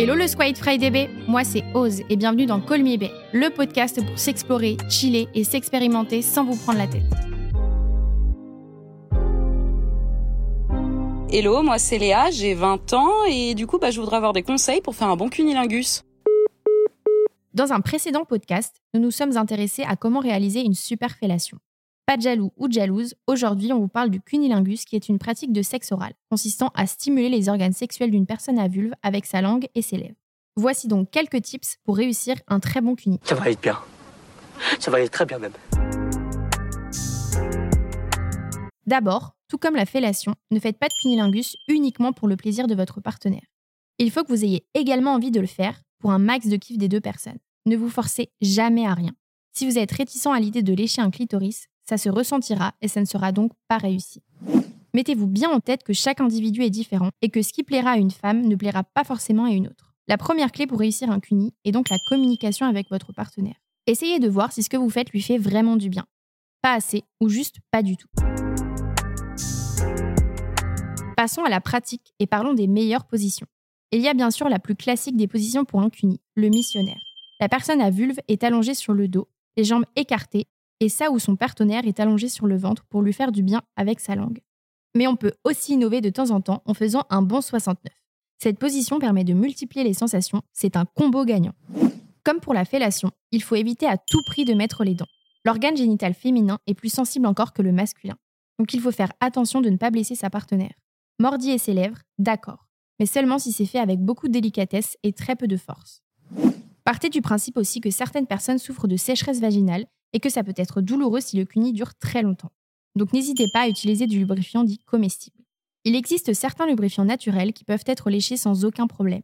Hello le Squid Friday Bay, moi c'est Oz et bienvenue dans Me Bay, le podcast pour s'explorer, chiller et s'expérimenter sans vous prendre la tête. Hello, moi c'est Léa, j'ai 20 ans et du coup bah, je voudrais avoir des conseils pour faire un bon cunilingus. Dans un précédent podcast, nous nous sommes intéressés à comment réaliser une super fellation. Pas de jaloux ou de jalouse, aujourd'hui on vous parle du cunilingus qui est une pratique de sexe oral, consistant à stimuler les organes sexuels d'une personne à vulve avec sa langue et ses lèvres. Voici donc quelques tips pour réussir un très bon cuni. Ça va aller bien. Ça va aller très bien même. D'abord, tout comme la fellation, ne faites pas de cunilingus uniquement pour le plaisir de votre partenaire. Il faut que vous ayez également envie de le faire pour un max de kiff des deux personnes. Ne vous forcez jamais à rien. Si vous êtes réticent à l'idée de lécher un clitoris, ça se ressentira et ça ne sera donc pas réussi. Mettez-vous bien en tête que chaque individu est différent et que ce qui plaira à une femme ne plaira pas forcément à une autre. La première clé pour réussir un cuni est donc la communication avec votre partenaire. Essayez de voir si ce que vous faites lui fait vraiment du bien. Pas assez ou juste pas du tout. Passons à la pratique et parlons des meilleures positions. Il y a bien sûr la plus classique des positions pour un cuni, le missionnaire. La personne à vulve est allongée sur le dos, les jambes écartées et ça où son partenaire est allongé sur le ventre pour lui faire du bien avec sa langue. Mais on peut aussi innover de temps en temps en faisant un bon 69. Cette position permet de multiplier les sensations, c'est un combo gagnant. Comme pour la fellation, il faut éviter à tout prix de mettre les dents. L'organe génital féminin est plus sensible encore que le masculin, donc il faut faire attention de ne pas blesser sa partenaire. Mordiller ses lèvres, d'accord, mais seulement si c'est fait avec beaucoup de délicatesse et très peu de force. Partez du principe aussi que certaines personnes souffrent de sécheresse vaginale et que ça peut être douloureux si le cuni dure très longtemps. Donc n'hésitez pas à utiliser du lubrifiant dit comestible. Il existe certains lubrifiants naturels qui peuvent être léchés sans aucun problème.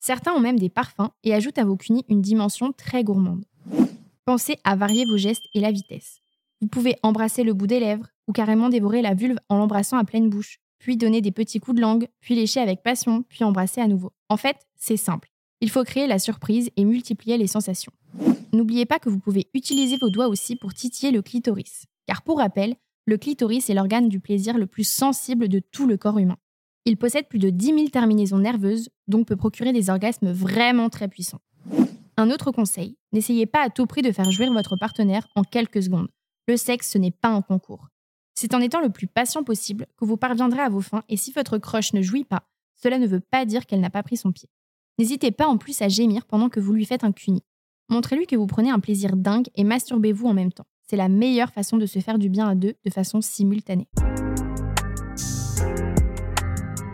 Certains ont même des parfums et ajoutent à vos cunis une dimension très gourmande. Pensez à varier vos gestes et la vitesse. Vous pouvez embrasser le bout des lèvres ou carrément dévorer la vulve en l'embrassant à pleine bouche, puis donner des petits coups de langue, puis lécher avec passion, puis embrasser à nouveau. En fait, c'est simple. Il faut créer la surprise et multiplier les sensations. N'oubliez pas que vous pouvez utiliser vos doigts aussi pour titiller le clitoris. Car pour rappel, le clitoris est l'organe du plaisir le plus sensible de tout le corps humain. Il possède plus de 10 000 terminaisons nerveuses, donc peut procurer des orgasmes vraiment très puissants. Un autre conseil, n'essayez pas à tout prix de faire jouir votre partenaire en quelques secondes. Le sexe, ce n'est pas un concours. C'est en étant le plus patient possible que vous parviendrez à vos fins et si votre croche ne jouit pas, cela ne veut pas dire qu'elle n'a pas pris son pied. N'hésitez pas en plus à gémir pendant que vous lui faites un cuni. Montrez-lui que vous prenez un plaisir dingue et masturbez-vous en même temps. C'est la meilleure façon de se faire du bien à deux de façon simultanée.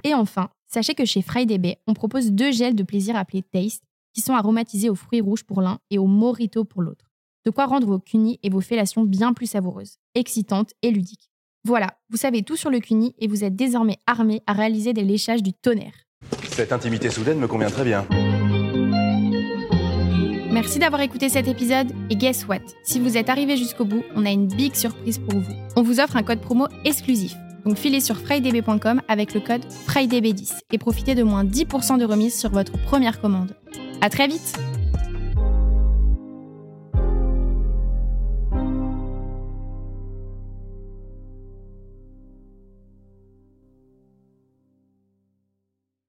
Et enfin, sachez que chez Friday Bay, on propose deux gels de plaisir appelés Taste, qui sont aromatisés aux fruits rouges pour l'un et au morito pour l'autre. De quoi rendre vos cunis et vos fellations bien plus savoureuses, excitantes et ludiques. Voilà, vous savez tout sur le cuni et vous êtes désormais armé à réaliser des léchages du tonnerre. Cette intimité soudaine me convient très bien. Merci d'avoir écouté cet épisode et guess what? Si vous êtes arrivé jusqu'au bout, on a une big surprise pour vous. On vous offre un code promo exclusif. Donc filez sur frydb.com avec le code FRIDAYB10 et profitez de moins 10% de remise sur votre première commande. À très vite